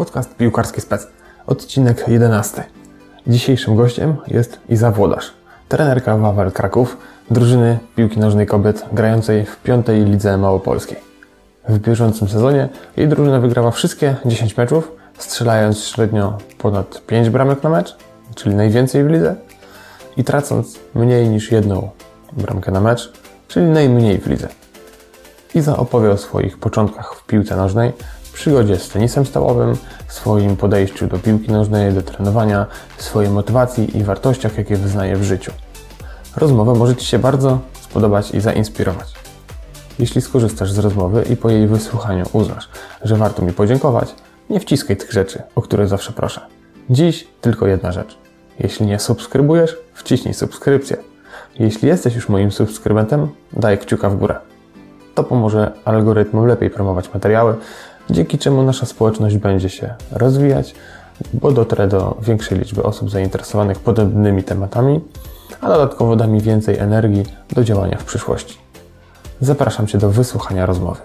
Podcast Piłkarski Spec, odcinek 11. Dzisiejszym gościem jest Iza Włodarz, trenerka Wawel Kraków, drużyny piłki nożnej kobiet grającej w piątej lidze małopolskiej. W bieżącym sezonie jej drużyna wygrała wszystkie 10 meczów, strzelając średnio ponad 5 bramek na mecz, czyli najwięcej w lidze, i tracąc mniej niż jedną bramkę na mecz, czyli najmniej w lidze. Iza opowie o swoich początkach w piłce nożnej, przygodzie z tenisem stołowym, swoim podejściu do piłki nożnej, do trenowania, swojej motywacji i wartościach, jakie wyznaje w życiu. Rozmowa może Ci się bardzo spodobać i zainspirować. Jeśli skorzystasz z rozmowy i po jej wysłuchaniu uznasz, że warto mi podziękować, nie wciskaj tych rzeczy, o które zawsze proszę. Dziś tylko jedna rzecz. Jeśli nie subskrybujesz, wciśnij subskrypcję. Jeśli jesteś już moim subskrybentem, daj kciuka w górę. To pomoże algorytmom lepiej promować materiały, dzięki czemu nasza społeczność będzie się rozwijać, bo dotrę do większej liczby osób zainteresowanych podobnymi tematami, a dodatkowo da mi więcej energii do działania w przyszłości. Zapraszam Cię do wysłuchania rozmowy.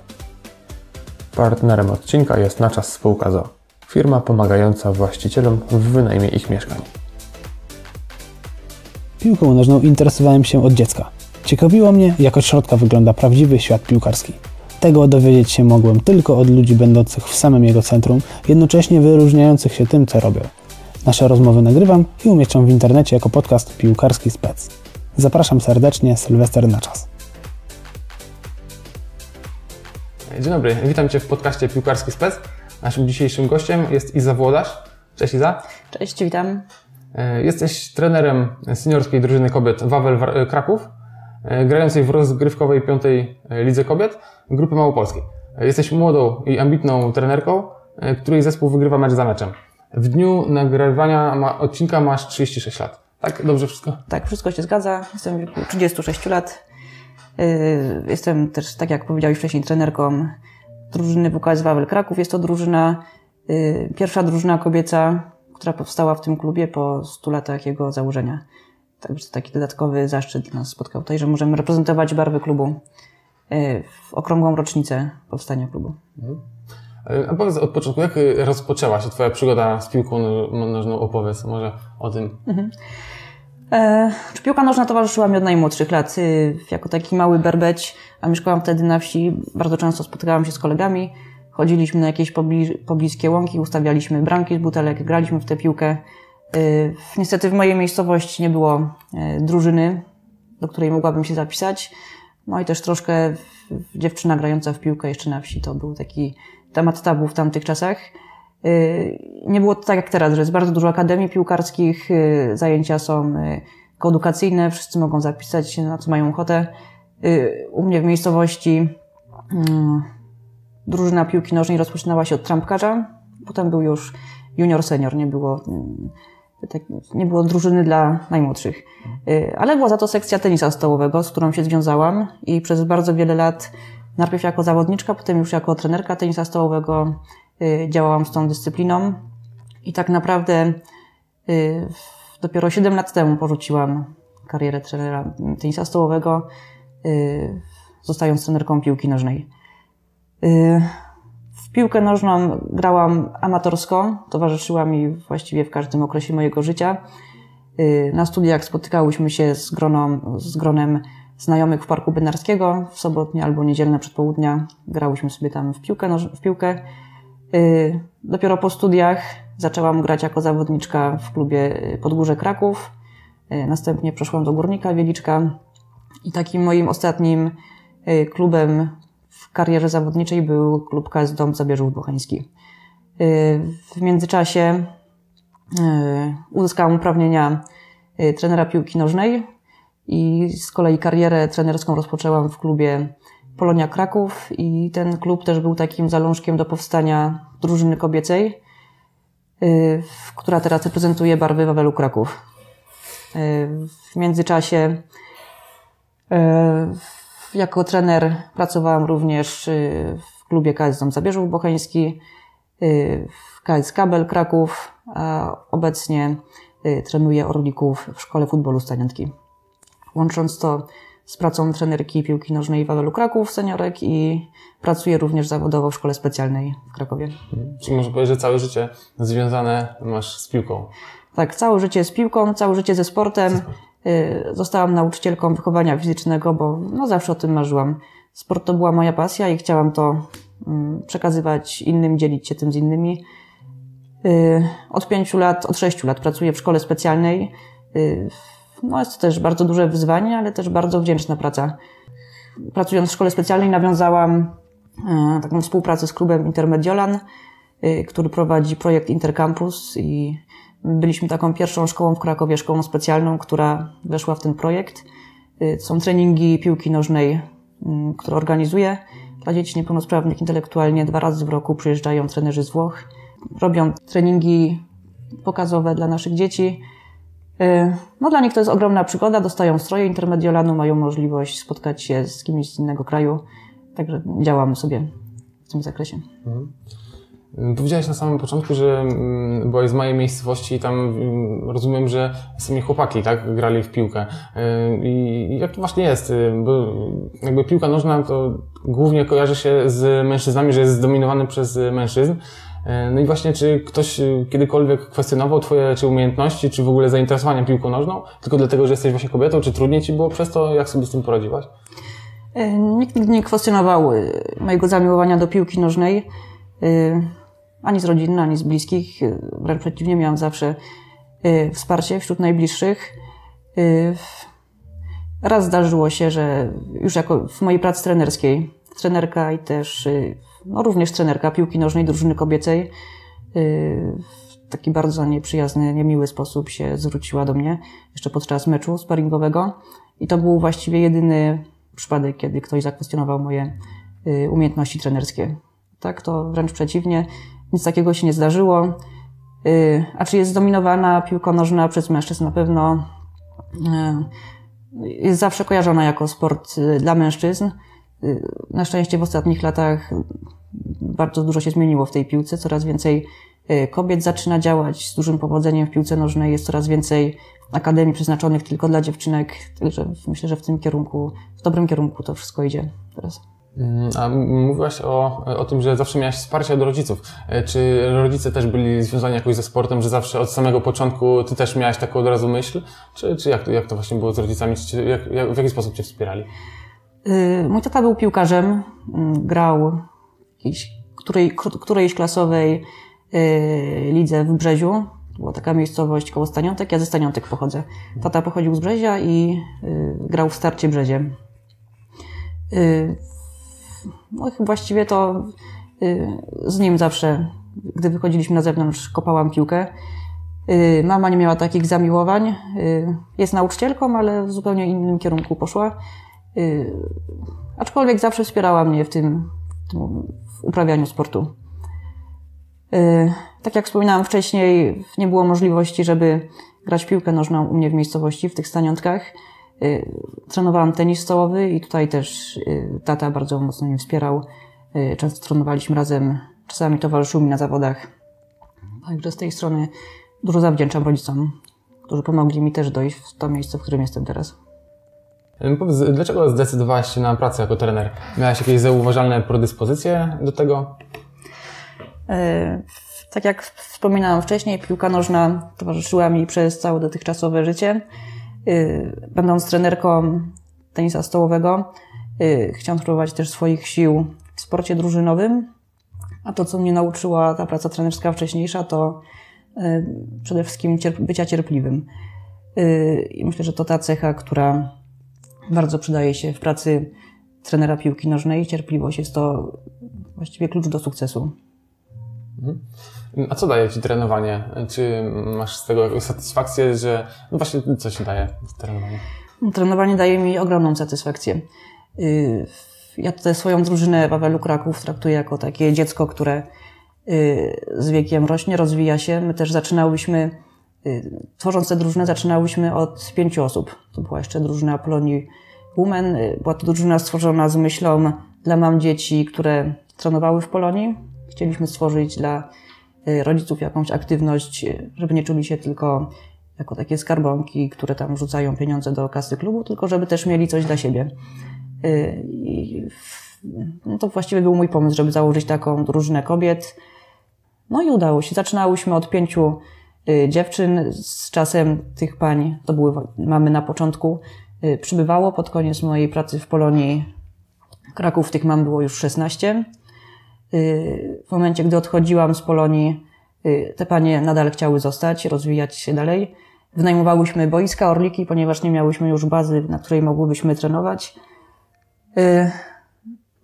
Partnerem odcinka jest na czas spółka ZO, firma pomagająca właścicielom w wynajmie ich mieszkań. Piłką nożną interesowałem się od dziecka. Ciekawiło mnie, jak od środka wygląda prawdziwy świat piłkarski. Tego dowiedzieć się mogłem tylko od ludzi będących w samym jego centrum, jednocześnie wyróżniających się tym, co robią. Nasze rozmowy nagrywam i umieszczam w internecie jako podcast Piłkarski Spec. Zapraszam serdecznie, Sylwester na czas. Dzień dobry, witam Cię w podcaście Piłkarski Spec. Naszym dzisiejszym gościem jest Iza Włodarz. Cześć Iza. Cześć, witam. E, Jesteś trenerem seniorskiej drużyny kobiet Wawel Kraków, grającej w rozgrywkowej piątej e, lidze kobiet grupy małopolskiej. E, Jesteś młodą i ambitną trenerką, e, której zespół wygrywa mecz za meczem. W dniu nagrywania ma, odcinka masz 36 lat. Tak? Dobrze wszystko? Tak, wszystko się zgadza. Jestem w wieku 36 lat. Jestem też, tak jak powiedziałeś wcześniej, trenerką drużyny WKS Wawel Kraków. Jest to drużyna, pierwsza drużyna kobieca, która powstała w tym klubie po 100 latach jego założenia. Także taki dodatkowy zaszczyt nas spotkał tutaj, że możemy reprezentować barwy klubu yy, w okrągłą rocznicę powstania klubu. E, A powiedz od początku, jak e, rozpoczęła się Twoja przygoda z piłką no- nożną? Opowiedz może o tym. E, czy piłka nożna towarzyszyła mi od najmłodszych lat. Jako taki mały berbeć, a mieszkałam wtedy na wsi, bardzo często spotykałam się z kolegami. Chodziliśmy na jakieś pobli- pobliskie łąki, ustawialiśmy bramki z butelek, graliśmy w tę piłkę. Y, niestety w mojej miejscowości nie było e, drużyny, do której mogłabym się zapisać. No i też troszkę dziewczyna grająca w piłkę jeszcze na wsi to był taki temat tabu w tamtych czasach. Y, Nie było to tak jak teraz, że jest bardzo dużo akademii piłkarskich, y, zajęcia są y, koedukacyjne, wszyscy mogą zapisać się na co mają ochotę. Y, U mnie w miejscowości mm, drużyna piłki nożnej rozpoczynała się od trampkarza, potem był już junior, senior, nie było, mm, tak, nie było drużyny dla najmłodszych. Y, Ale była za to sekcja tenisa stołowego, z którą się związałam i przez bardzo wiele lat, najpierw jako zawodniczka, potem już jako trenerka tenisa stołowego y, działałam z tą dyscypliną. I tak naprawdę y, dopiero 7 lat temu porzuciłam karierę trenera tenisa stołowego, zostając trenerką piłki nożnej. Piłkę nożną grałam amatorsko, towarzyszyła mi właściwie w każdym okresie mojego życia. Y, Na studiach spotykałyśmy się z, groną, z gronem znajomych w Parku Bednarskiego. W sobotnie albo niedzielne przedpołudnia grałyśmy sobie tam w piłkę. noż- W piłkę. Y, Dopiero po studiach zaczęłam grać jako zawodniczka w klubie y, Podgórze Kraków. Następnie przeszłam do Górnika Wieliczka. I takim moim ostatnim klubem karierze zawodniczej był klub KS Dom Zabierzów Bocheński. Y, W międzyczasie y, uzyskałam uprawnienia y, trenera piłki nożnej i z kolei karierę trenerską rozpoczęłam w klubie Polonia Kraków i ten klub też był takim zalążkiem do powstania drużyny kobiecej, która teraz reprezentuje barwy Wawelu Kraków. W międzyczasie jako trener pracowałam również y, w klubie KS Dom Zabierzów Bocheński, y, w KS Kabel Kraków, a obecnie y, trenuję Orlików w Szkole Futbolu Staniatki. Łącząc to z pracą trenerki piłki nożnej Wawelu Kraków seniorek i pracuję również zawodowo w szkole specjalnej w Krakowie. Czyli można powiedzieć, że całe życie związane masz z piłką. Tak, całe życie z piłką, całe życie ze sportem. Y, Zostałam nauczycielką wychowania fizycznego, bo no zawsze o tym marzyłam. Sport to była moja pasja i chciałam to mm, przekazywać innym, dzielić się tym z innymi. Y, Od pięciu lat, od sześciu lat pracuję w szkole specjalnej. Y, No jest to też bardzo duże wyzwanie, ale też bardzo wdzięczna praca. Pracując w szkole specjalnej nawiązałam taką współpracę z klubem Intermediolan, który prowadzi projekt Intercampus i byliśmy taką pierwszą szkołą w Krakowie, szkołą specjalną, która weszła w ten projekt. Y, Są treningi piłki nożnej, mm, które organizuję dla dzieci niepełnosprawnych intelektualnie. Dwa razy w roku przyjeżdżają trenerzy z Włoch, robią treningi pokazowe dla naszych dzieci. Y, No dla nich to jest ogromna przygoda, dostają stroje Intermediolanu, mają możliwość spotkać się z kimś z innego kraju, także działamy sobie w tym zakresie. Powiedziałeś na samym początku, że mm, byłeś z mojej miejscowości i tam mm, rozumiem, że sami chłopaki, tak, grali w piłkę. I jak to właśnie jest? Y, Bo jakby piłka nożna to głównie kojarzy się z mężczyznami, że jest zdominowany przez mężczyzn. Y, No i właśnie, czy ktoś y, kiedykolwiek kwestionował Twoje czy umiejętności, czy w ogóle zainteresowanie piłką nożną? Tylko dlatego, że jesteś właśnie kobietą, czy trudniej Ci było przez to? Jak sobie z tym poradziłaś? Nikt nigdy nie kwestionował mojego zamiłowania do piłki nożnej, ani z rodziny, ani z bliskich. Y, Wręcz przeciwnie, miałam zawsze y, wsparcie wśród najbliższych. Y, Raz zdarzyło się, że już jako w mojej pracy trenerskiej, trenerka i też, no również trenerka piłki nożnej drużyny kobiecej, w taki bardzo nieprzyjazny, niemiły sposób się zwróciła do mnie, jeszcze podczas meczu sparingowego. I to był właściwie jedyny przypadek, kiedy ktoś zakwestionował moje umiejętności trenerskie. Tak, to wręcz przeciwnie, nic takiego się nie zdarzyło. Y, A czy jest zdominowana piłka nożna przez mężczyzn? Na pewno y, jest zawsze kojarzona jako sport y, dla mężczyzn. Na szczęście w ostatnich latach bardzo dużo się zmieniło w tej piłce. Coraz więcej kobiet zaczyna działać z dużym powodzeniem w piłce nożnej. Jest coraz więcej akademii przeznaczonych tylko dla dziewczynek. Także myślę, że w tym kierunku, w dobrym kierunku to wszystko idzie teraz. A mówiłaś o, o tym, że zawsze miałaś wsparcie od rodziców. E, Czy rodzice też byli związani jakoś ze sportem, że zawsze od samego początku ty też miałaś taką od razu myśl? Czy, czy jak, to, jak to właśnie było z rodzicami? Czy, jak, jak, w jaki sposób cię wspierali? Y, Mój tata był piłkarzem, mm, grał jakiejś, której, którejś klasowej y, lidze w Brzeziu. Była taka miejscowość koło Staniątek. Ja ze Staniątek pochodzę. Tata pochodził z Brzezia i y, grał w starcie Brzezie. No właściwie to y, z nim zawsze, gdy wychodziliśmy na zewnątrz, kopałam piłkę. Y, Mama nie miała takich zamiłowań. Y, Jest nauczycielką, ale w zupełnie innym kierunku poszła. Aczkolwiek zawsze wspierała mnie w tym, w tym uprawianiu sportu. Tak jak wspominałam wcześniej, nie było możliwości, żeby grać piłkę nożną u mnie w miejscowości, w tych staniątkach. Y, Trenowałam tenis stołowy i tutaj też y, tata bardzo mocno mnie wspierał. Y, Często trenowaliśmy razem, czasami towarzyszył mi na zawodach. Także z tej strony dużo zawdzięczam rodzicom, którzy pomogli mi też dojść w to miejsce, w którym jestem teraz. Powiedz, dlaczego zdecydowałaś się na pracę jako trener? Miałaś jakieś zauważalne predyspozycje do tego? Tak jak wspominałam wcześniej, piłka nożna towarzyszyła mi przez całe dotychczasowe życie. E, Będąc trenerką tenisa stołowego, e, chciałam spróbować też swoich sił w sporcie drużynowym. A to, co mnie nauczyła ta praca trenerska wcześniejsza, to e, przede wszystkim bycia cierpliwym. I myślę, że to ta cecha, która bardzo przydaje się w pracy trenera piłki nożnej. Cierpliwość jest to właściwie klucz do sukcesu. A co daje Ci trenowanie? Czy masz z tego satysfakcję, że... No właśnie, co Ci daje trenowanie? Trenowanie daje mi ogromną satysfakcję. Yy, Ja tutaj swoją drużynę Wawelu Kraków traktuję jako takie dziecko, które yy, z wiekiem rośnie, rozwija się. My też zaczynałyśmy, yy, tworząc tę drużynę, zaczynałyśmy od pięciu osób. To była jeszcze drużyna Polonii Women. Była to drużyna stworzona z myślą dla mam dzieci, które trenowały w Polonii. Chcieliśmy stworzyć dla rodziców jakąś aktywność, yy, żeby nie czuli się tylko jako takie skarbonki, które tam rzucają pieniądze do kasy klubu, tylko żeby też mieli coś dla siebie. Y, I no to właściwie był mój pomysł, żeby założyć taką drużynę kobiet. No i udało się. Zaczynałyśmy od pięciu y, dziewczyn. Z czasem tych pań, to były mamy na początku, y, przybywało. Pod koniec mojej pracy w Polonii Kraków tych mam było już 16. W momencie, gdy odchodziłam z Polonii, te panie nadal chciały zostać, rozwijać się dalej. Wynajmowałyśmy boiska, orliki, ponieważ nie miałyśmy już bazy, na której mogłybyśmy trenować. Y,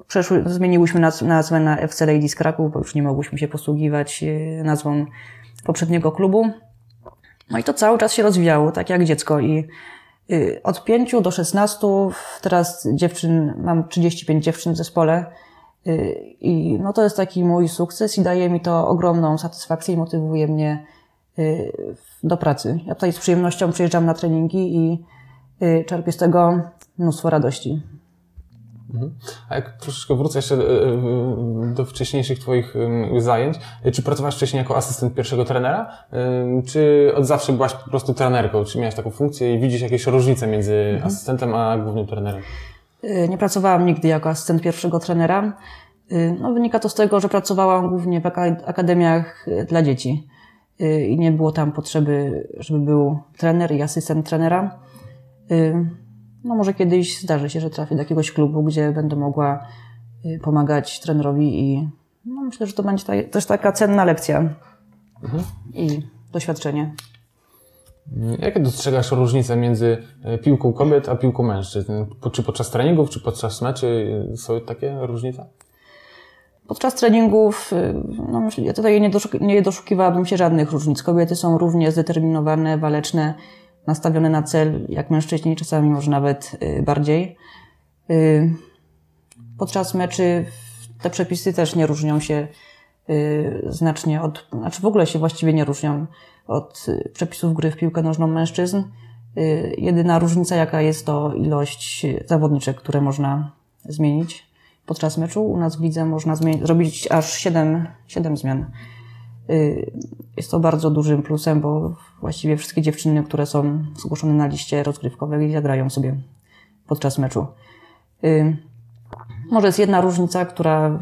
przeszły, zmieniłyśmy nazwę na FC Ladies Kraków, bo już nie mogłyśmy się posługiwać y, nazwą poprzedniego klubu. No i to cały czas się rozwijało, tak jak dziecko. I y, od 5 do 16, teraz dziewczyn, mam 35 dziewczyn w zespole. I no to jest taki mój sukces i daje mi to ogromną satysfakcję i motywuje mnie do pracy. Ja tutaj z przyjemnością przyjeżdżam na treningi i czerpię z tego mnóstwo radości. Mhm. A jak troszeczkę wrócę jeszcze do wcześniejszych Twoich zajęć, czy pracowałaś wcześniej jako asystent pierwszego trenera, czy od zawsze byłaś po prostu trenerką, czy miałaś taką funkcję i widzisz jakieś różnice między mhm. asystentem a głównym trenerem? Nie pracowałam nigdy jako asystent pierwszego trenera. No, wynika to z tego, że pracowałam głównie w akademiach dla dzieci i nie było tam potrzeby, żeby był trener i asystent trenera no może kiedyś zdarzy się, że trafię do jakiegoś klubu, gdzie będę mogła y, pomagać trenerowi i no myślę, że to będzie ta, też taka cenna lekcja mhm. i doświadczenie. Jakie dostrzegasz różnice między y, piłką kobiet a piłką mężczyzn? Czy podczas treningów, czy podczas meczy są takie różnice? Podczas treningów, y, no ja tutaj nie, nie doszukiwałabym się żadnych różnic. Kobiety są równie zdeterminowane, waleczne, nastawione na cel, jak mężczyźni, czasami może nawet bardziej. Podczas meczy te przepisy też nie różnią się znacznie od, znaczy w ogóle się właściwie nie różnią od przepisów gry w piłkę nożną mężczyzn. Jedyna różnica, jaka jest, to ilość zawodniczek, które można zmienić podczas meczu. U nas w lidze można zrobić aż 7, 7 zmian. Y, jest to bardzo dużym plusem, bo właściwie wszystkie dziewczyny, które są zgłoszone na liście rozgrywkowej, zagrają sobie podczas meczu. Y, może jest jedna różnica, która,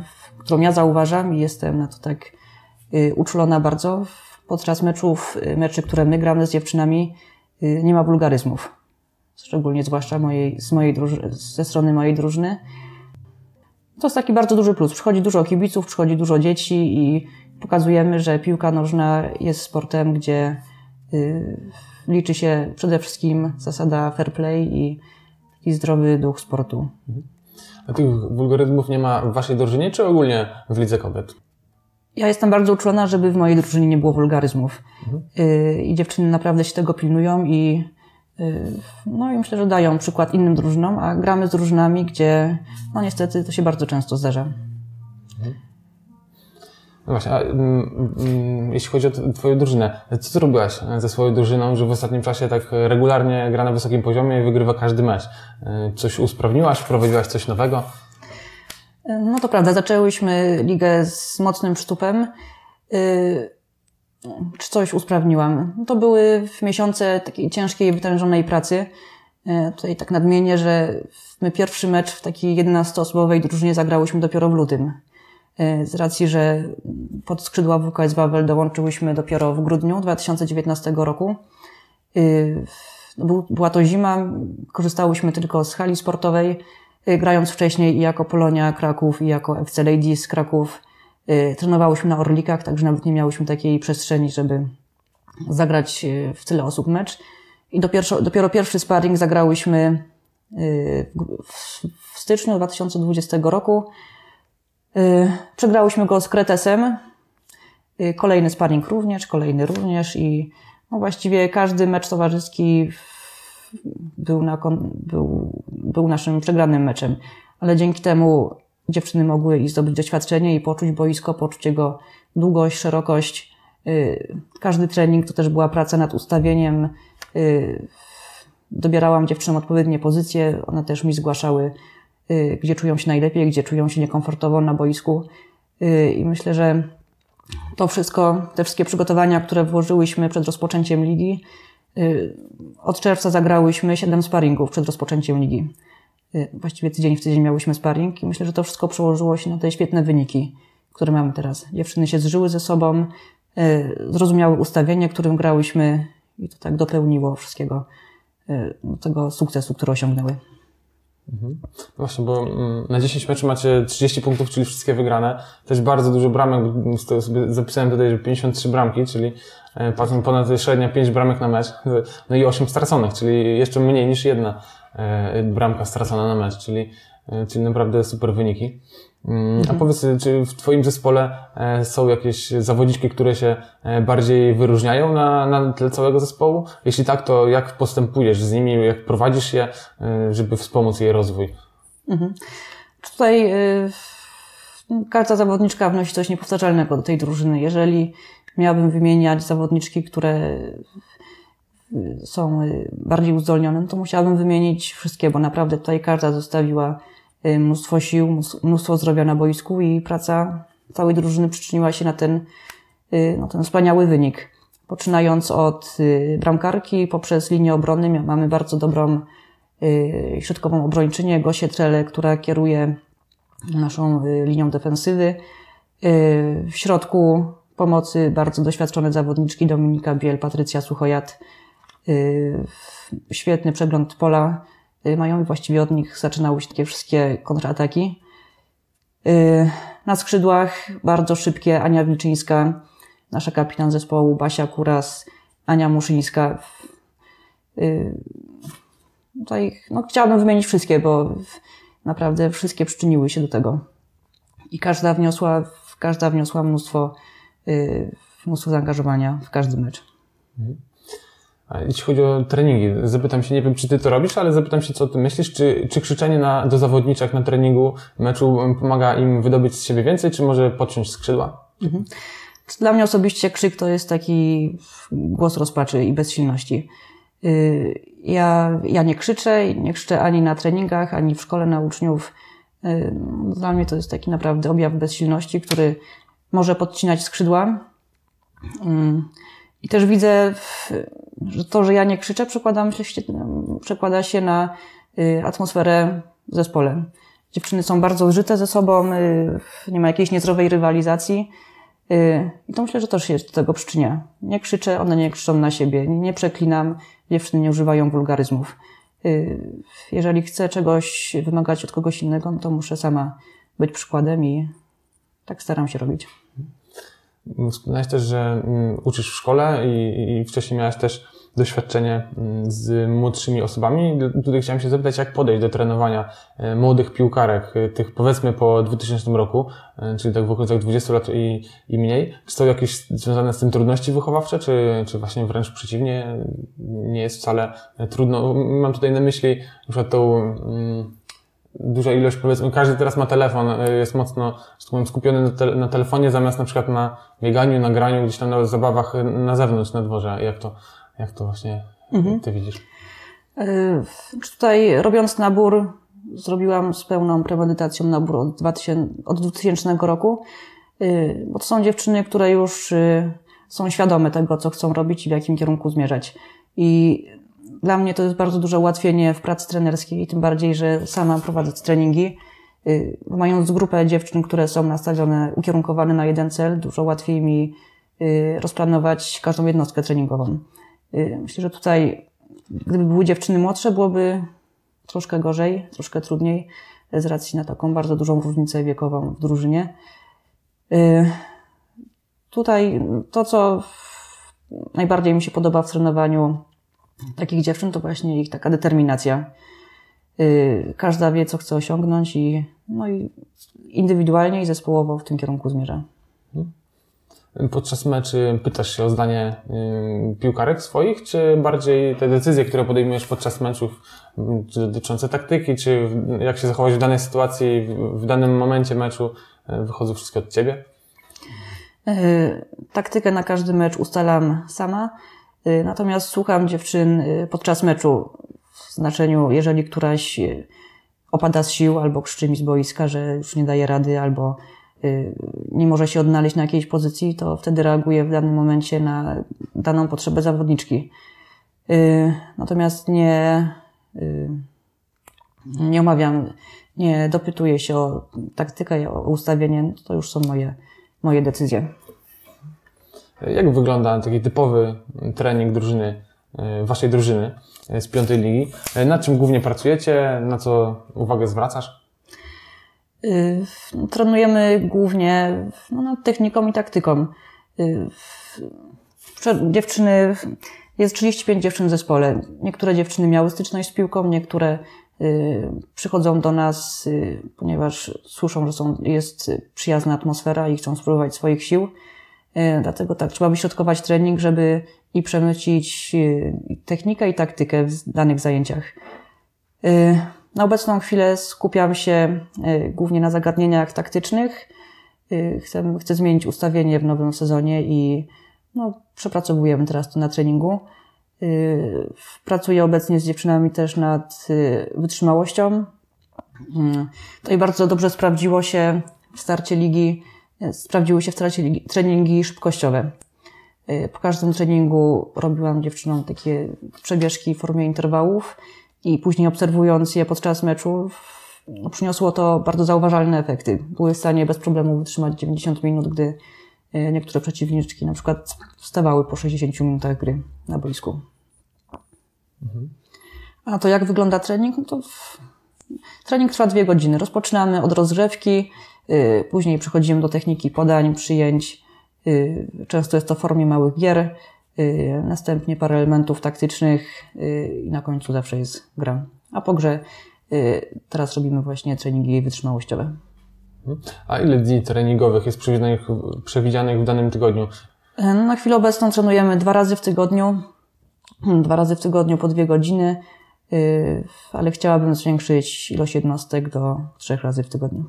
którą ja zauważam i jestem na to tak y, uczulona bardzo. Podczas meczów, meczy, które my gramy z dziewczynami, nie ma wulgaryzmów. Szczególnie zwłaszcza mojej, z mojej ze strony mojej drużyny. To jest taki bardzo duży plus. Przychodzi dużo kibiców, przychodzi dużo dzieci i pokazujemy, że piłka nożna jest sportem, gdzie y, liczy się przede wszystkim zasada fair play i zdrowy duch sportu. A tych wulgaryzmów nie ma w waszej drużynie, czy ogólnie w lidze kobiet? Ja jestem bardzo uczulona, żeby w mojej drużynie nie było wulgaryzmów. Mhm. Y, I dziewczyny naprawdę się tego pilnują i y, no i myślę, że dają przykład innym drużynom, a gramy z drużynami, gdzie no niestety to się bardzo często zdarza. No właśnie, a, mm, mm, jeśli chodzi o Twoją drużynę, co Ty robiłaś ze swoją drużyną, że w ostatnim czasie tak regularnie gra na wysokim poziomie i wygrywa każdy mecz? Coś usprawniłaś, wprowadziłaś coś nowego? No to prawda, zaczęłyśmy ligę z mocnym sztupem. Czy coś usprawniłam? To były miesiące takiej ciężkiej, wytężonej pracy. Tutaj tak nadmienię, że my pierwszy mecz w takiej 11-osobowej drużynie zagrałyśmy dopiero w lutym. E, z racji, że pod skrzydła WKS Wawel dołączyłyśmy dopiero w grudniu 2019 roku. E, była to zima, korzystałyśmy tylko z hali sportowej, e, grając wcześniej i jako Polonia Kraków, i jako FC Ladies Kraków. Trenowałyśmy na Orlikach, także nawet nie miałyśmy takiej przestrzeni, żeby zagrać w tyle osób mecz. I dopiero, dopiero pierwszy sparring zagrałyśmy w styczniu 2020 roku. Y, przegrałyśmy go z Kretesem. Y, kolejny sparring również, kolejny również i no właściwie każdy mecz towarzyski był, na, był, był naszym przegranym meczem. Ale dzięki temu dziewczyny mogły i zdobyć doświadczenie i poczuć boisko, poczuć jego długość, szerokość. Y, każdy trening to też była praca nad ustawieniem. Dobierałam dziewczynom odpowiednie pozycje, one też mi zgłaszały gdzie czują się najlepiej, gdzie czują się niekomfortowo na boisku. Y, I myślę, że to wszystko, te wszystkie przygotowania, które włożyłyśmy przed rozpoczęciem ligi, Y, Od czerwca zagrałyśmy 7 sparingów przed rozpoczęciem ligi. Y, Właściwie tydzień w tydzień miałyśmy sparring i myślę, że to wszystko przełożyło się na te świetne wyniki, które mamy teraz. Dziewczyny się zżyły ze sobą, y, zrozumiały ustawienie, którym grałyśmy i to tak dopełniło wszystkiego y, tego sukcesu, który osiągnęły. Właśnie, bo mm, na 10 meczów macie 30 punktów, czyli wszystkie wygrane. Też bardzo dużo bramek, z tego sobie zapisałem tutaj, że 53 bramki, czyli e, patrząc ponad średnia 5 bramek na mecz. No i 8 straconych, czyli jeszcze mniej niż jedna e, bramka stracona na mecz, czyli, e, czyli naprawdę super wyniki. Mm, A powiedz, czy w Twoim zespole e, są jakieś zawodniczki, które się e, bardziej wyróżniają na, na tle całego zespołu? Jeśli tak, to jak postępujesz z nimi, jak prowadzisz je, e, żeby wspomóc jej rozwój? Tutaj y, każda zawodniczka wnosi coś niepowtarzalnego do tej drużyny. Jeżeli miałabym wymieniać zawodniczki, które są bardziej uzdolnione, no to musiałabym wymienić wszystkie, bo naprawdę tutaj każda zostawiła mnóstwo sił, mnóstwo zdrowia na boisku i praca całej drużyny przyczyniła się na ten, y, no, ten wspaniały wynik. Poczynając od y, bramkarki, poprzez linię obrony mamy bardzo dobrą y, środkową obrończynię Gosię Trele, która kieruje naszą y, linią defensywy. Y, W środku pomocy bardzo doświadczone zawodniczki Dominika Biel, Patrycja Suchojat. Y, Świetny przegląd pola y, mają i właściwie od nich zaczynały się takie wszystkie kontrataki. Y, Na skrzydłach bardzo szybkie Ania Wilczyńska, nasza kapitan zespołu, Basia Kuras, Ania Muszyńska. Y, Tutaj no, chciałabym wymienić wszystkie, bo naprawdę wszystkie przyczyniły się do tego. I każda wniosła, każda wniosła mnóstwo, y, mnóstwo zaangażowania w każdy mecz. Jeśli chodzi o treningi, zapytam się, nie wiem, czy ty to robisz, ale zapytam się, co ty myślisz, czy, czy krzyczenie na, do zawodniczek na treningu meczu pomaga im wydobyć z siebie więcej, czy może podciąć skrzydła? Dla mnie osobiście krzyk to jest taki głos rozpaczy i bezsilności. Y, Ja, ja nie krzyczę, nie krzyczę ani na treningach, ani w szkole na uczniów. Y, Dla mnie to jest taki naprawdę objaw bezsilności, który może podcinać skrzydła. I też widzę, że to, że ja nie krzyczę, przekłada się, przekłada się na y, atmosferę w zespole. Dziewczyny są bardzo zżyte ze sobą, y, nie ma jakiejś niezdrowej rywalizacji. Y, I to myślę, że też się do tego przyczynia. Nie krzyczę, one nie krzyczą na siebie, nie przeklinam, dziewczyny nie używają wulgaryzmów. Jeżeli chcę czegoś wymagać od kogoś innego, no to muszę sama być przykładem i tak staram się robić. Wspomniałeś też, że mm, uczysz w szkole i, i wcześniej miałeś też doświadczenie mm, z młodszymi osobami. Tutaj chciałem się zapytać, jak podejść do trenowania e, młodych piłkarek, e, tych powiedzmy po 2000 roku, e, czyli tak w okolicach 20 lat i, i mniej. Czy są jakieś związane z tym trudności wychowawcze, czy, czy właśnie wręcz przeciwnie, nie jest wcale trudno? Mam tutaj na myśli na przykład tą mm, duża ilość, powiedzmy, każdy teraz ma telefon, y, jest mocno, tak powiem, skupiony na, te, na telefonie, zamiast na przykład na bieganiu, na graniu, gdzieś tam na zabawach y, na zewnątrz, na dworze. Jak to, jak to właśnie ty widzisz? Y, Tutaj robiąc nabór, zrobiłam z pełną premedytacją nabór od 2000, od 2000 roku, y, bo to są dziewczyny, które już y, są świadome tego, co chcą robić i w jakim kierunku zmierzać. I dla mnie to jest bardzo duże ułatwienie w pracy trenerskiej, tym bardziej, że sama prowadzę treningi. Y, Mając grupę dziewczyn, które są nastawione, ukierunkowane na jeden cel, dużo łatwiej mi y, rozplanować każdą jednostkę treningową. Y, Myślę, że tutaj Gdyby były dziewczyny młodsze, byłoby troszkę gorzej, troszkę trudniej, z racji na taką bardzo dużą różnicę wiekową w drużynie. Tutaj to, co najbardziej mi się podoba w trenowaniu takich dziewczyn, to właśnie ich taka determinacja. Y, Każda wie, co chce osiągnąć i, no i indywidualnie i zespołowo w tym kierunku zmierza. Podczas meczy pytasz się o zdanie piłkarek swoich, czy bardziej te decyzje, które podejmujesz podczas meczów, czy dotyczące taktyki, czy w- jak się zachować w danej sytuacji, w, w danym momencie meczu, y, wychodzą wszystkie od ciebie? Y, Taktykę na każdy mecz ustalam sama, natomiast słucham dziewczyn y, podczas meczu w znaczeniu, jeżeli któraś y, opada z sił albo krzyczy mi z boiska, że już nie daje rady albo y, nie może się odnaleźć na jakiejś pozycji, to wtedy reaguję w danym momencie na daną potrzebę zawodniczki. Y, natomiast nie, y, nie omawiam, nie dopytuję się o taktykę, o ustawienie. To już są moje, moje decyzje. Jak wygląda taki typowy trening drużyny, e, waszej drużyny e, z piątej ligi? E, nad czym głównie pracujecie? Na co uwagę zwracasz? Y, Trenujemy głównie no, nad techniką i taktyką. Y, Dziewczyny, jest 35 dziewczyn w zespole. Niektóre dziewczyny miały styczność z piłką, niektóre y, przychodzą do nas, ponieważ słyszą, że są, jest przyjazna atmosfera i chcą spróbować swoich sił. Y, Dlatego tak, trzeba wyśrodkować trening, żeby i przemycić i technikę i taktykę w danych zajęciach. Y, Na obecną chwilę skupiam się głównie na zagadnieniach taktycznych. Chcę, chcę zmienić ustawienie w nowym sezonie i no, przepracowujemy teraz to na treningu. Pracuję obecnie z dziewczynami też nad wytrzymałością. To i bardzo dobrze sprawdziło się w starcie ligi, sprawdziły się w ligi treningi szybkościowe. Y, Po każdym treningu robiłam dziewczynom takie przebieżki w formie interwałów i później obserwując je podczas meczu, no, przyniosło to bardzo zauważalne efekty. Były w stanie bez problemu wytrzymać 90 minut, gdy y, niektóre przeciwniczki na przykład wstawały po 60 minutach gry na boisku. A to jak wygląda trening? No to w... trening trwa dwie godziny. Rozpoczynamy od rozgrzewki, później przechodzimy do techniki podań, przyjęć. y, Często jest to w formie małych gier. y, Następnie parę elementów taktycznych y, i na końcu zawsze jest gra. A po grze y, teraz robimy właśnie treningi wytrzymałościowe. A ile dni treningowych jest przewidzianych, przewidzianych w danym tygodniu? E, Na chwilę obecną trenujemy dwa razy w tygodniu. Hmm, Dwa razy w tygodniu po dwie godziny, y, ale chciałabym zwiększyć ilość jednostek do trzech razy w tygodniu.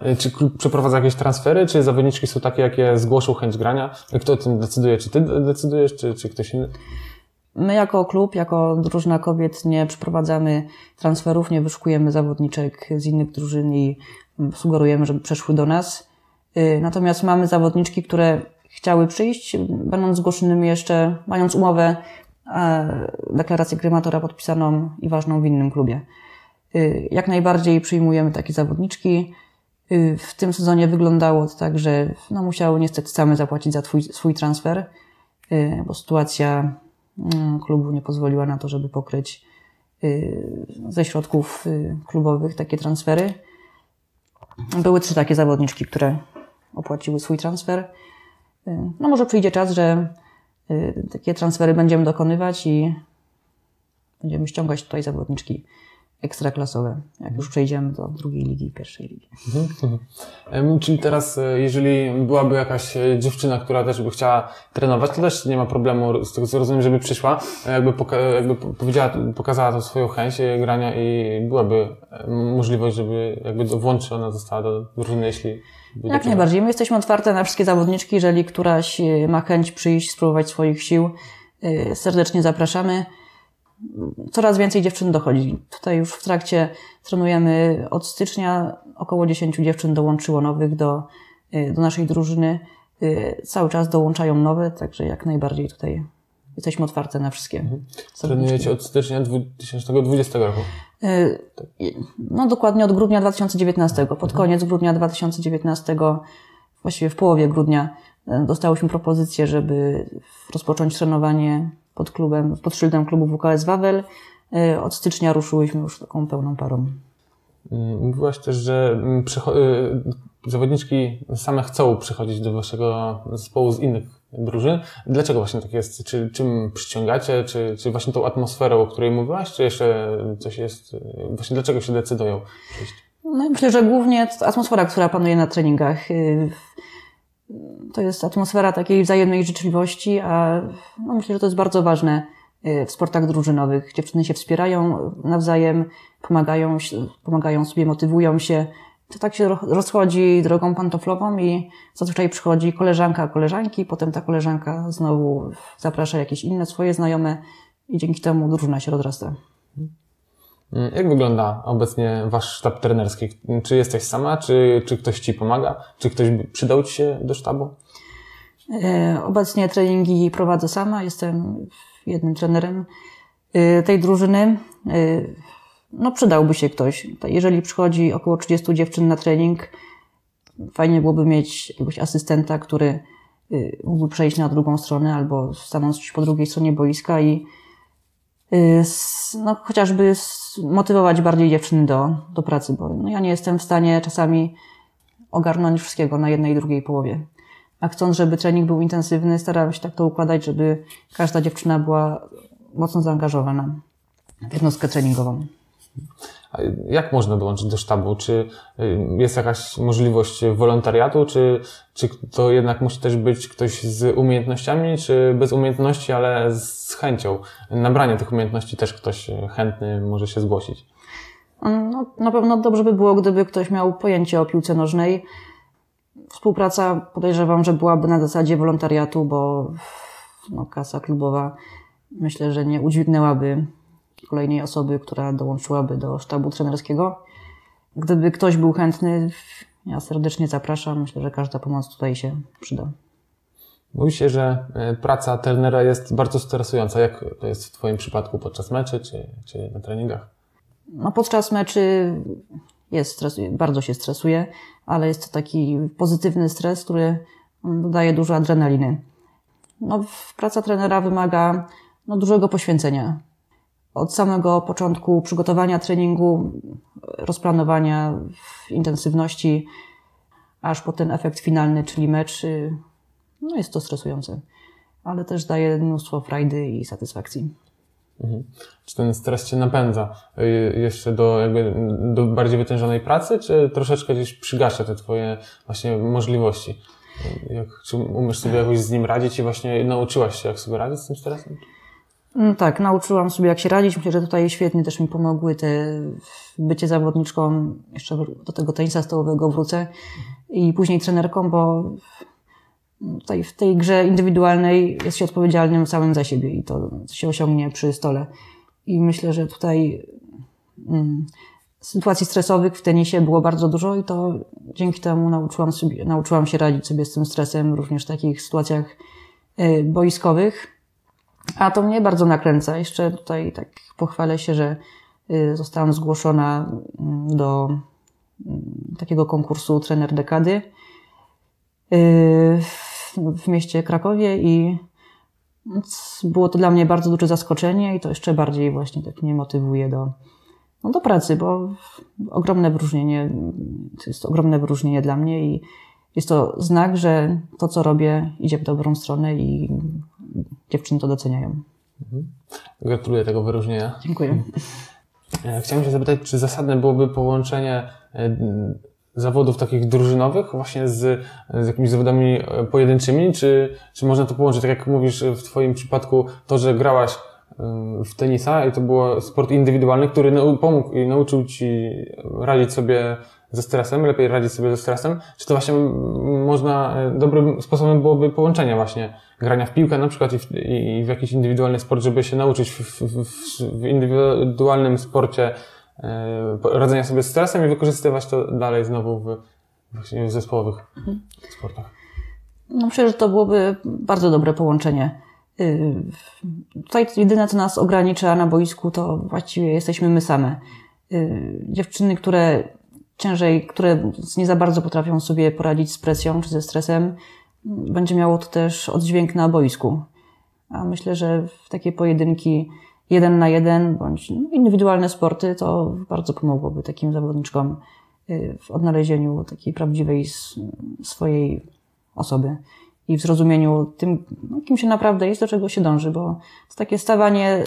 E, Czy klub przeprowadza jakieś transfery, czy zawodniczki są takie, jakie zgłoszą chęć grania? Kto o tym decyduje? Czy ty decydujesz, czy, czy ktoś inny? My jako klub, jako drużyna kobiet nie przeprowadzamy transferów, nie wyszukujemy zawodniczek z innych drużyn i sugerujemy, żeby przeszły do nas. Y, Natomiast mamy zawodniczki, które chciały przyjść, będąc zgłoszonymi jeszcze, mając umowę, e, deklarację krymatora podpisaną i ważną w innym klubie. Jak najbardziej przyjmujemy takie zawodniczki. Y, W tym sezonie wyglądało tak, że no, musiały niestety same zapłacić za twój, swój transfer, y, bo sytuacja mm, klubu nie pozwoliła na to, żeby pokryć y, ze środków klubowych takie transfery. Były trzy takie zawodniczki, które opłaciły swój transfer. No może przyjdzie czas, że takie transfery będziemy dokonywać i będziemy ściągać tutaj zawodniczki ekstraklasowe, jak już przejdziemy do drugiej ligi i pierwszej ligi. Em, Czyli teraz, e, jeżeli byłaby jakaś e, dziewczyna, która też by chciała trenować, to też nie ma problemu, z tego co rozumiem, żeby przyszła, e, jakby, poka- jakby po- powiedziała, pokazała tą swoją chęć grania i byłaby możliwość, żeby jakby włączona została do drużyny, jeśli Jak najbardziej. My jesteśmy otwarte na wszystkie zawodniczki. Jeżeli któraś ma chęć przyjść, spróbować swoich sił, serdecznie zapraszamy. Coraz więcej dziewczyn dochodzi. Tutaj już w trakcie trenujemy od stycznia. Około 10 dziewczyn dołączyło nowych do, y, do naszej drużyny. Y, Cały czas dołączają nowe, także jak najbardziej tutaj jesteśmy otwarte na wszystkie. zawodniczki. Trenujecie od stycznia 2020 roku. Y, No dokładnie od grudnia 2019. Pod koniec grudnia 2019, właściwie w połowie grudnia, dostałyśmy propozycję, żeby rozpocząć trenowanie pod klubem, pod szyldem klubu WKS Wawel. Y, Od stycznia ruszyłyśmy już taką pełną parą. Mm, Mówiłaś też, że mm, y, zawodniczki same chcą przychodzić do waszego zespołu z innych drużyn. Dlaczego właśnie tak jest? Czy czym przyciągacie? Czy, czy właśnie tą atmosferą, o której mówiłaś? Czy jeszcze coś jest? y, Właśnie dlaczego się decydują? No myślę, że głównie atmosfera, która panuje na treningach. To jest atmosfera takiej wzajemnej życzliwości, a no myślę, że to jest bardzo ważne y, w sportach drużynowych. Dziewczyny się wspierają nawzajem, pomagają, pomagają sobie, motywują się. To tak się ro- rozchodzi drogą pantoflową i zazwyczaj przychodzi koleżanka koleżanki, potem ta koleżanka znowu zaprasza jakieś inne swoje znajome i dzięki temu drużyna się rozrasta. Mm, Jak wygląda obecnie wasz sztab trenerski? Czy jesteś sama? Czy, czy ktoś ci pomaga? Czy ktoś przydał ci się do sztabu? E, Obecnie treningi prowadzę sama, jestem jednym trenerem. y, tej drużyny, y, no przydałby się ktoś. Jeżeli przychodzi około 30 dziewczyn na trening, fajnie byłoby mieć jakiegoś asystenta, który mógłby przejść na drugą stronę albo stanąć po drugiej stronie boiska i no, chociażby motywować bardziej dziewczyny do, do pracy, bo no, ja nie jestem w stanie czasami ogarnąć wszystkiego na jednej i drugiej połowie. A chcąc, żeby trening był intensywny, staram się tak to układać, żeby każda dziewczyna była mocno zaangażowana w jednostkę treningową. Jak można dołączyć do sztabu? Czy y, jest jakaś możliwość wolontariatu, czy, czy to jednak musi też być ktoś z umiejętnościami, czy bez umiejętności, ale z chęcią? Nabrania tych umiejętności też ktoś chętny może się zgłosić. No, na pewno dobrze by było, gdyby ktoś miał pojęcie o piłce nożnej. Współpraca podejrzewam, że byłaby na zasadzie wolontariatu, bo no, kasa klubowa myślę, że nie udźwignęłaby kolejnej osoby, która dołączyłaby do sztabu trenerskiego. Gdyby ktoś był chętny, ja serdecznie zapraszam. Myślę, że każda pomoc tutaj się przyda. Mówi się, że e, praca trenera jest bardzo stresująca. Jak to jest w Twoim przypadku podczas meczy czy, czy na treningach? No, podczas meczy jest stres, bardzo się stresuje, ale jest to taki pozytywny stres, który daje dużo adrenaliny. No, praca trenera wymaga no, dużego poświęcenia. Od samego początku przygotowania treningu, rozplanowania intensywności, aż po ten efekt finalny, czyli mecz, y, no jest to stresujące, ale też daje mnóstwo frajdy i satysfakcji. Mhm. Czy ten stres Cię napędza y, jeszcze do, jakby, do bardziej wytężonej pracy, czy troszeczkę gdzieś przygasza te Twoje właśnie możliwości? Jak, czy umiesz sobie jakoś z nim radzić i właśnie nauczyłaś się, jak sobie radzić z tym stresem? No tak, nauczyłam sobie, jak się radzić. Myślę, że tutaj świetnie też mi pomogły te bycie zawodniczką, jeszcze do tego tenisa stołowego wrócę i później trenerką, bo tutaj w tej grze indywidualnej jest się odpowiedzialnym samym za siebie i to się osiągnie przy stole. I myślę, że tutaj mm, sytuacji stresowych w tenisie było bardzo dużo i to dzięki temu nauczyłam, sobie, nauczyłam się radzić sobie z tym stresem również w takich sytuacjach y, boiskowych. A to mnie bardzo nakręca. Jeszcze tutaj tak pochwalę się, że y, zostałam zgłoszona mm, do mm, takiego konkursu trener dekady y, w mieście Krakowie i było to dla mnie bardzo duże zaskoczenie i to jeszcze bardziej właśnie tak mnie motywuje do, no do pracy, bo ogromne wyróżnienie, to jest ogromne wyróżnienie dla mnie i jest to znak, że to, co robię, idzie w dobrą stronę i dziewczyny to doceniają. Mhm. Gratuluję tego wyróżnienia. Dziękuję. E, chciałem się zapytać, czy zasadne byłoby połączenie e, zawodów takich drużynowych właśnie z, z jakimiś zawodami e, pojedynczymi, czy, czy można to połączyć, tak jak mówisz w Twoim przypadku, to, że grałaś w tenisa i to był sport indywidualny, który pomógł i nauczył Ci radzić sobie ze stresem, lepiej radzić sobie ze stresem, czy to właśnie można, e, dobrym sposobem byłoby połączenia właśnie grania w piłkę na przykład i w, i w jakiś indywidualny sport, żeby się nauczyć w, w, w indywidualnym sporcie e, radzenia sobie z stresem i wykorzystywać to dalej znowu w, właśnie w zespołowych mhm. sportach. No myślę, że to byłoby bardzo dobre połączenie. Y, tutaj jedyne, co nas ogranicza na boisku, to właściwie jesteśmy my same. Y, dziewczyny, które ciężej, które nie za bardzo potrafią sobie poradzić z presją czy ze stresem, będzie miało to też oddźwięk na boisku. A myślę, że w takie pojedynki jeden na jeden bądź indywidualne sporty to bardzo pomogłoby takim zawodniczkom y, w odnalezieniu takiej prawdziwej swojej osoby i w zrozumieniu tym, no, kim się naprawdę jest, do czego się dąży, bo to takie stawanie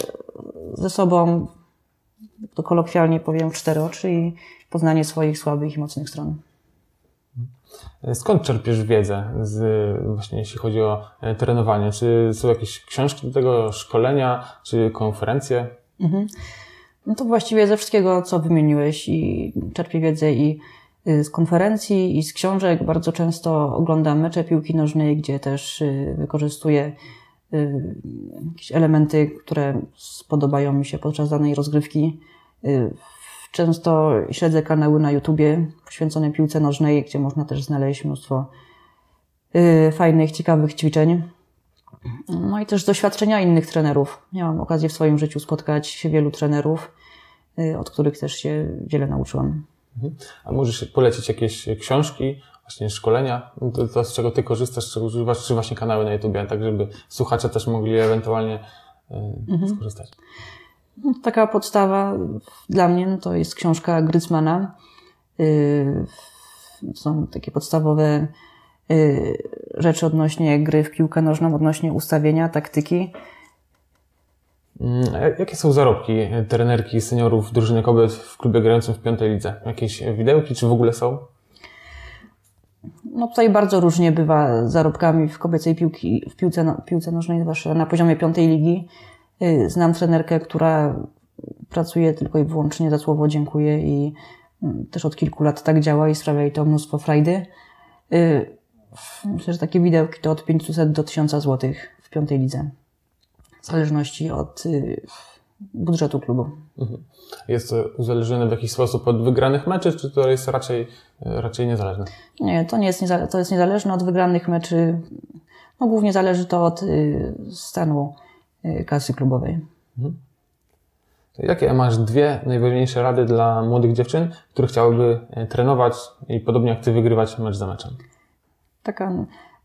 ze sobą, to kolokwialnie powiem, cztery oczy i poznanie swoich słabych i mocnych stron. Skąd czerpiesz wiedzę, z, właśnie jeśli chodzi o e, trenowanie? Czy są jakieś książki do tego, szkolenia, czy konferencje? Mhm. No to właściwie ze wszystkiego, co wymieniłeś i czerpię wiedzę i y, z konferencji i z książek. Bardzo często oglądam mecze piłki nożnej, gdzie też y, wykorzystuję y, jakieś elementy, które spodobają mi się podczas danej rozgrywki. Często śledzę kanały na YouTubie poświęcone piłce nożnej, gdzie można też znaleźć mnóstwo fajnych, ciekawych ćwiczeń. No i też doświadczenia innych trenerów. Miałam okazję w swoim życiu spotkać wielu trenerów, y, od których też się wiele nauczyłam. A możesz polecić jakieś książki, właśnie szkolenia, to, to z czego ty korzystasz, czego używasz, czy właśnie kanały na YouTube, tak żeby słuchacze też mogli ewentualnie y, skorzystać? No, taka podstawa dla mnie no to jest książka Grycmana. Y, są takie podstawowe y, rzeczy odnośnie gry w piłkę nożną, odnośnie ustawienia, taktyki. Mm, Jakie są zarobki trenerki seniorów drużyny kobiet w klubie grającym w piątej lidze? Jakieś widełki, czy w ogóle są? No tutaj bardzo różnie bywa zarobkami w kobiecej piłki, w piłce, no- piłce nożnej, zwłaszcza na poziomie piątej ligi. Y, Znam trenerkę, która pracuje tylko i wyłącznie za słowo dziękuję i mm, też od kilku lat tak działa i sprawia jej to mnóstwo frajdy. Y, Myślę, że takie widełki to od 500 do 1000 zł w piątej lidze. W zależności od y, budżetu klubu. Jest to uzależnione w jakiś sposób od wygranych meczy, czy to jest raczej, raczej niezależne? Nie, to nie jest, niezale- to jest niezależne od wygranych meczy. No głównie zależy to od stanu kasy klubowej. Jakie masz dwie najważniejsze rady dla młodych dziewczyn, które chciałyby e, trenować i podobnie jak ty wygrywać mecz za meczem? Taka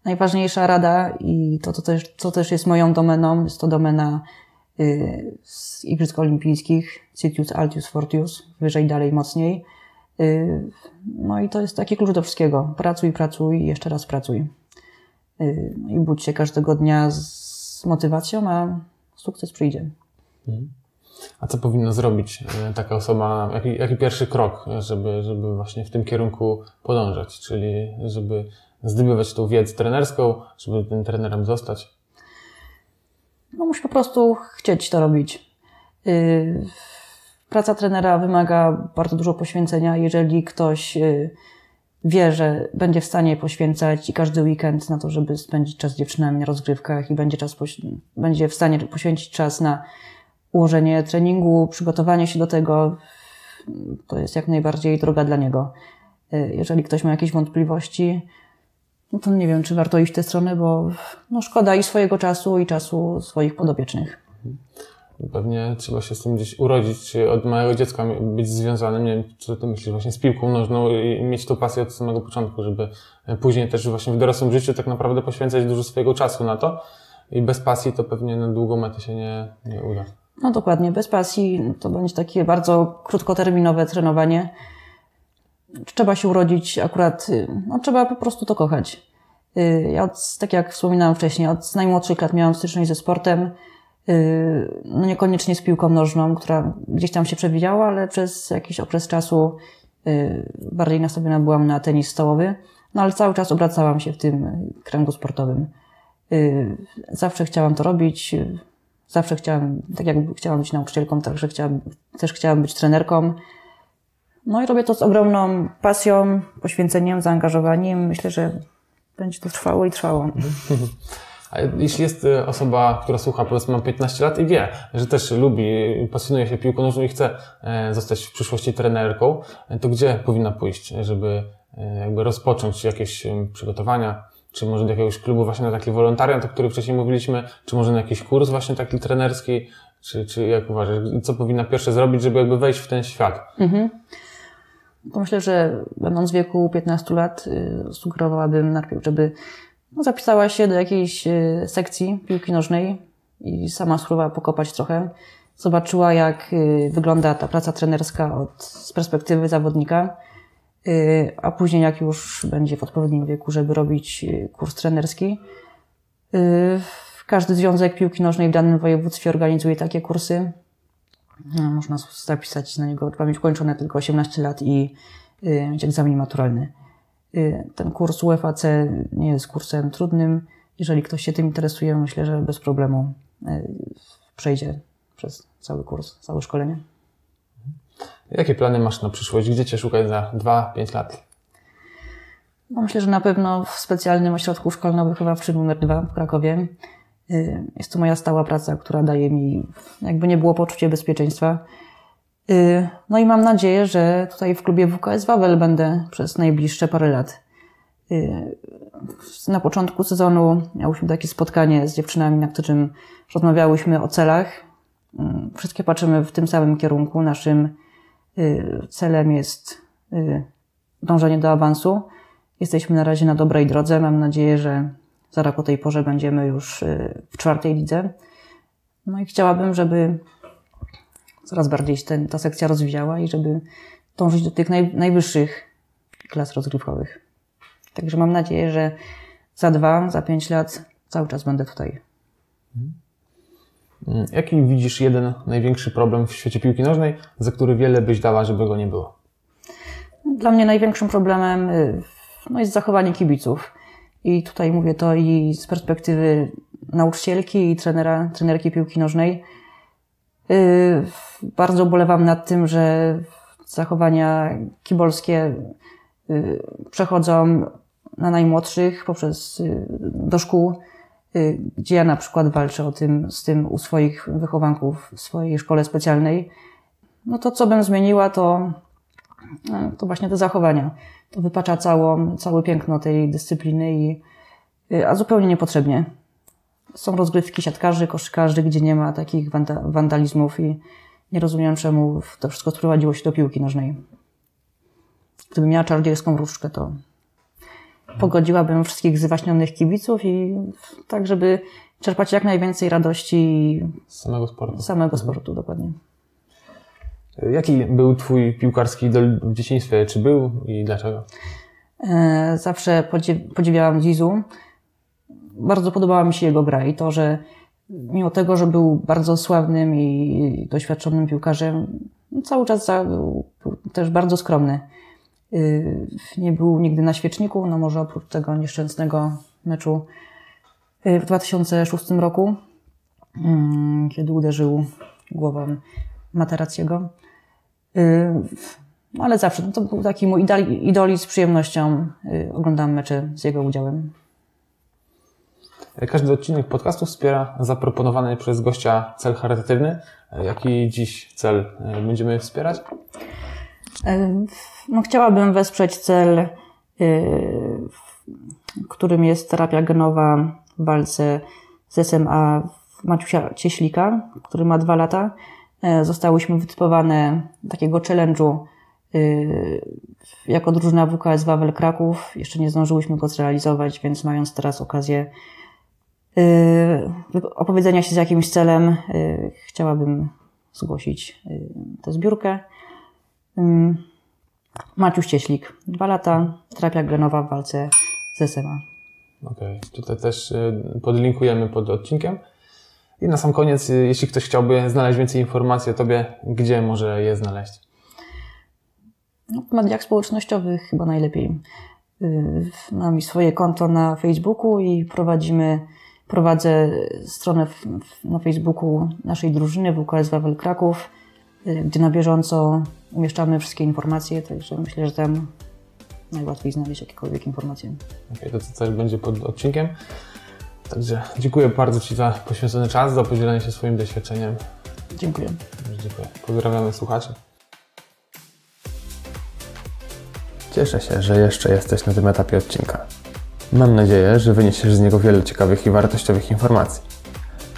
najważniejsza rada i to, to, też, co też jest moją domeną, jest to domena y, z Igrzysk Olimpijskich, Citius, Altius, Fortius, wyżej, dalej, mocniej. Y, no i to jest taki klucz do wszystkiego. Pracuj, pracuj i jeszcze raz pracuj. Y, I budź się każdego dnia z motywacją, a sukces przyjdzie. A co powinna zrobić e, taka osoba, jaki, jaki pierwszy krok, żeby, żeby właśnie w tym kierunku podążać, czyli żeby zdobywać tą wiedzę trenerską, żeby tym trenerem zostać? No musi po prostu chcieć to robić. Yy, Praca trenera wymaga bardzo dużo poświęcenia. Jeżeli ktoś yy, wie, że będzie w stanie poświęcać i każdy weekend na to, żeby spędzić czas z dziewczynami na rozgrywkach i będzie, czas będzie w stanie poświęcić czas na ułożenie treningu, przygotowanie się do tego, to jest jak najbardziej droga dla niego. Yy, Jeżeli ktoś ma jakieś wątpliwości, no to nie wiem, czy warto iść w tę stronę, bo no szkoda i swojego czasu, i czasu swoich podopiecznych. Pewnie trzeba się z tym gdzieś urodzić, od małego dziecka być związanym, nie wiem, co ty myślisz, właśnie z piłką nożną i mieć tą pasję od samego początku, żeby później też właśnie w dorosłym życiu tak naprawdę poświęcać dużo swojego czasu na to i bez pasji to pewnie na długą metę się nie, nie uda. No dokładnie, bez pasji to będzie takie bardzo krótkoterminowe trenowanie. Trzeba się urodzić akurat, y, no trzeba po prostu to kochać. Y, Ja od, tak jak wspominałam wcześniej, od najmłodszych lat miałam styczność ze sportem, no niekoniecznie z piłką nożną, która gdzieś tam się przewijała, ale przez jakiś okres czasu y, bardziej nastawiona byłam na tenis stołowy, no ale cały czas obracałam się w tym y, kręgu sportowym. Y, Zawsze chciałam to robić, y, zawsze chciałam, tak jak chciałam być nauczycielką, także chciałam, też chciałam być trenerką. No i robię to z ogromną pasją, poświęceniem, zaangażowaniem. Myślę, że będzie to trwało i trwało. A jeśli jest e, osoba, która słucha, powiedzmy ma 15 lat i wie, że też lubi, pasjonuje się piłką nożną i chce e, zostać w przyszłości trenerką, e, to gdzie powinna pójść, żeby e, jakby rozpocząć jakieś przygotowania, czy może do jakiegoś klubu właśnie na taki wolontariat, o którym wcześniej mówiliśmy, czy może na jakiś kurs właśnie taki trenerski, czy, czy jak uważasz, co powinna pierwsze zrobić, żeby jakby wejść w ten świat? To myślę, że będąc w wieku 15 lat, y, sugerowałabym najpierw, żeby no, zapisała się do jakiejś y, sekcji piłki nożnej i sama spróbowała pokopać trochę. Zobaczyła, jak y, wygląda ta praca trenerska od, z perspektywy zawodnika, y, a później, jak już będzie w odpowiednim wieku, żeby robić kurs trenerski. Każdy związek piłki nożnej w danym województwie organizuje takie kursy. No, można zapisać na niego, trzeba mieć ukończone tylko 18 lat i mieć egzamin maturalny. Y, ten kurs UFAC nie jest kursem trudnym. Jeżeli ktoś się tym interesuje, myślę, że bez problemu y, przejdzie przez cały kurs, całe szkolenie. Jakie plany masz na przyszłość? Gdzie Cię szukać za 2-5 lat? No, myślę, że na pewno w specjalnym ośrodku szkolno-wychowawczym numer 2 w Krakowie. Y, Jest to moja stała praca, która daje mi, jakby nie było, poczucie bezpieczeństwa. Y, No i mam nadzieję, że tutaj w klubie WKS Wawel będę przez najbliższe parę lat. Y, na początku sezonu miałyśmy takie spotkanie z dziewczynami, na którym rozmawiałyśmy o celach. Mm, Wszystkie patrzymy w tym samym kierunku. Naszym y, celem jest dążenie do awansu. Jesteśmy na razie na dobrej drodze. Mam nadzieję, że za rok o tej porze będziemy już w czwartej lidze. No i chciałabym, żeby coraz bardziej się ten, ta sekcja rozwijała i żeby dążyć do tych naj, najwyższych klas rozgrywkowych. Także mam nadzieję, że za dwa, za pięć lat cały czas będę tutaj. Mm, Jaki widzisz jeden największy problem w świecie piłki nożnej, za który wiele byś dała, żeby go nie było? Dla mnie największym problemem y, no, jest zachowanie kibiców. I tutaj mówię to i z perspektywy nauczycielki i trenera, trenerki piłki nożnej. Y, Bardzo ubolewam nad tym, że zachowania kibolskie y, przechodzą na najmłodszych poprzez y, do szkół, gdzie ja na przykład walczę o tym, z tym u swoich wychowanków w swojej szkole specjalnej. No to co bym zmieniła, to, no, to właśnie te zachowania. To wypacza całą, całe piękno tej dyscypliny, i, a zupełnie niepotrzebnie. Są rozgrywki siatkarzy, koszykarzy, gdzie nie ma takich wanda- wandalizmów i nie rozumiem, czemu to wszystko sprowadziło się do piłki nożnej. Gdybym miała czarodziejską różdżkę, to pogodziłabym wszystkich zwaśnionych kibiców i tak, żeby czerpać jak najwięcej radości Z samego sportu. z samego sportu, dokładnie. Jaki był Twój piłkarski idol w dzieciństwie? Czy był i dlaczego? E, Zawsze podziwiałam Zizu. Bardzo podobała mi się jego gra i to, że mimo tego, że był bardzo sławnym i doświadczonym piłkarzem, no cały czas za- był też bardzo skromny. Y, Nie był nigdy na świeczniku, no może oprócz tego nieszczęsnego meczu y, w 2006 roku, mm, kiedy uderzył głową Materaciego. Y, no ale zawsze, no to był taki mój idol, i z przyjemnością oglądam mecze z jego udziałem. Każdy odcinek podcastu wspiera zaproponowany przez gościa cel charytatywny. Jaki dziś cel e, będziemy wspierać? E, No, chciałabym wesprzeć cel, y, którym jest terapia genowa w walce z SMA Maciusia Cieślika, który ma dwa lata. E, Zostałyśmy wytypowane takiego challenge'u jako drużyna WKS Wawel Kraków. Jeszcze nie zdążyłyśmy go zrealizować, więc mając teraz okazję opowiedzenia się z jakimś celem, y, chciałabym zgłosić y, tę zbiórkę. Ym, Maciuś Cieślik, dwa lata, terapia genowa w walce z SMA. Okej, tutaj też podlinkujemy pod odcinkiem. I na sam koniec, jeśli ktoś chciałby znaleźć więcej informacji o Tobie, gdzie może je znaleźć? No, w mediach społecznościowych chyba najlepiej. Mam i swoje konto na Facebooku i prowadzimy, prowadzę stronę w, w, na Facebooku naszej drużyny WKS Wawel Kraków, yy, gdzie na bieżąco umieszczamy wszystkie informacje, także myślę, że tam najłatwiej znaleźć jakiekolwiek informacje. Okej, to co też będzie pod odcinkiem. Także dziękuję bardzo Ci za poświęcony czas, za podzielenie się swoim doświadczeniem. Dziękuję. Dziękuję. Pozdrawiamy słuchaczy. Cieszę się, że jeszcze jesteś na tym etapie odcinka. Mam nadzieję, że wyniesiesz z niego wiele ciekawych i wartościowych informacji.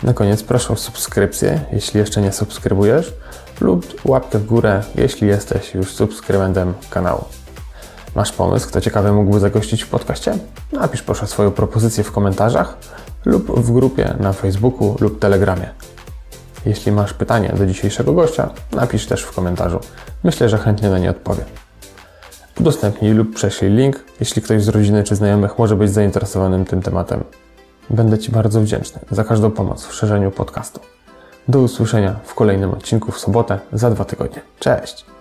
Na koniec proszę o subskrypcję, jeśli jeszcze nie subskrybujesz, lub łapkę w górę, jeśli jesteś już subskrybentem kanału. Masz pomysł, kto ciekawy mógłby zagościć w podcaście? Napisz proszę swoją propozycję w komentarzach lub w grupie na Facebooku lub Telegramie. Jeśli masz pytanie do dzisiejszego gościa, napisz też w komentarzu. Myślę, że chętnie na nie odpowiem. Udostępnij lub prześlij link, jeśli ktoś z rodziny czy znajomych może być zainteresowanym tym tematem. Będę Ci bardzo wdzięczny za każdą pomoc w szerzeniu podcastu. Do usłyszenia w kolejnym odcinku w sobotę za dwa tygodnie. Cześć!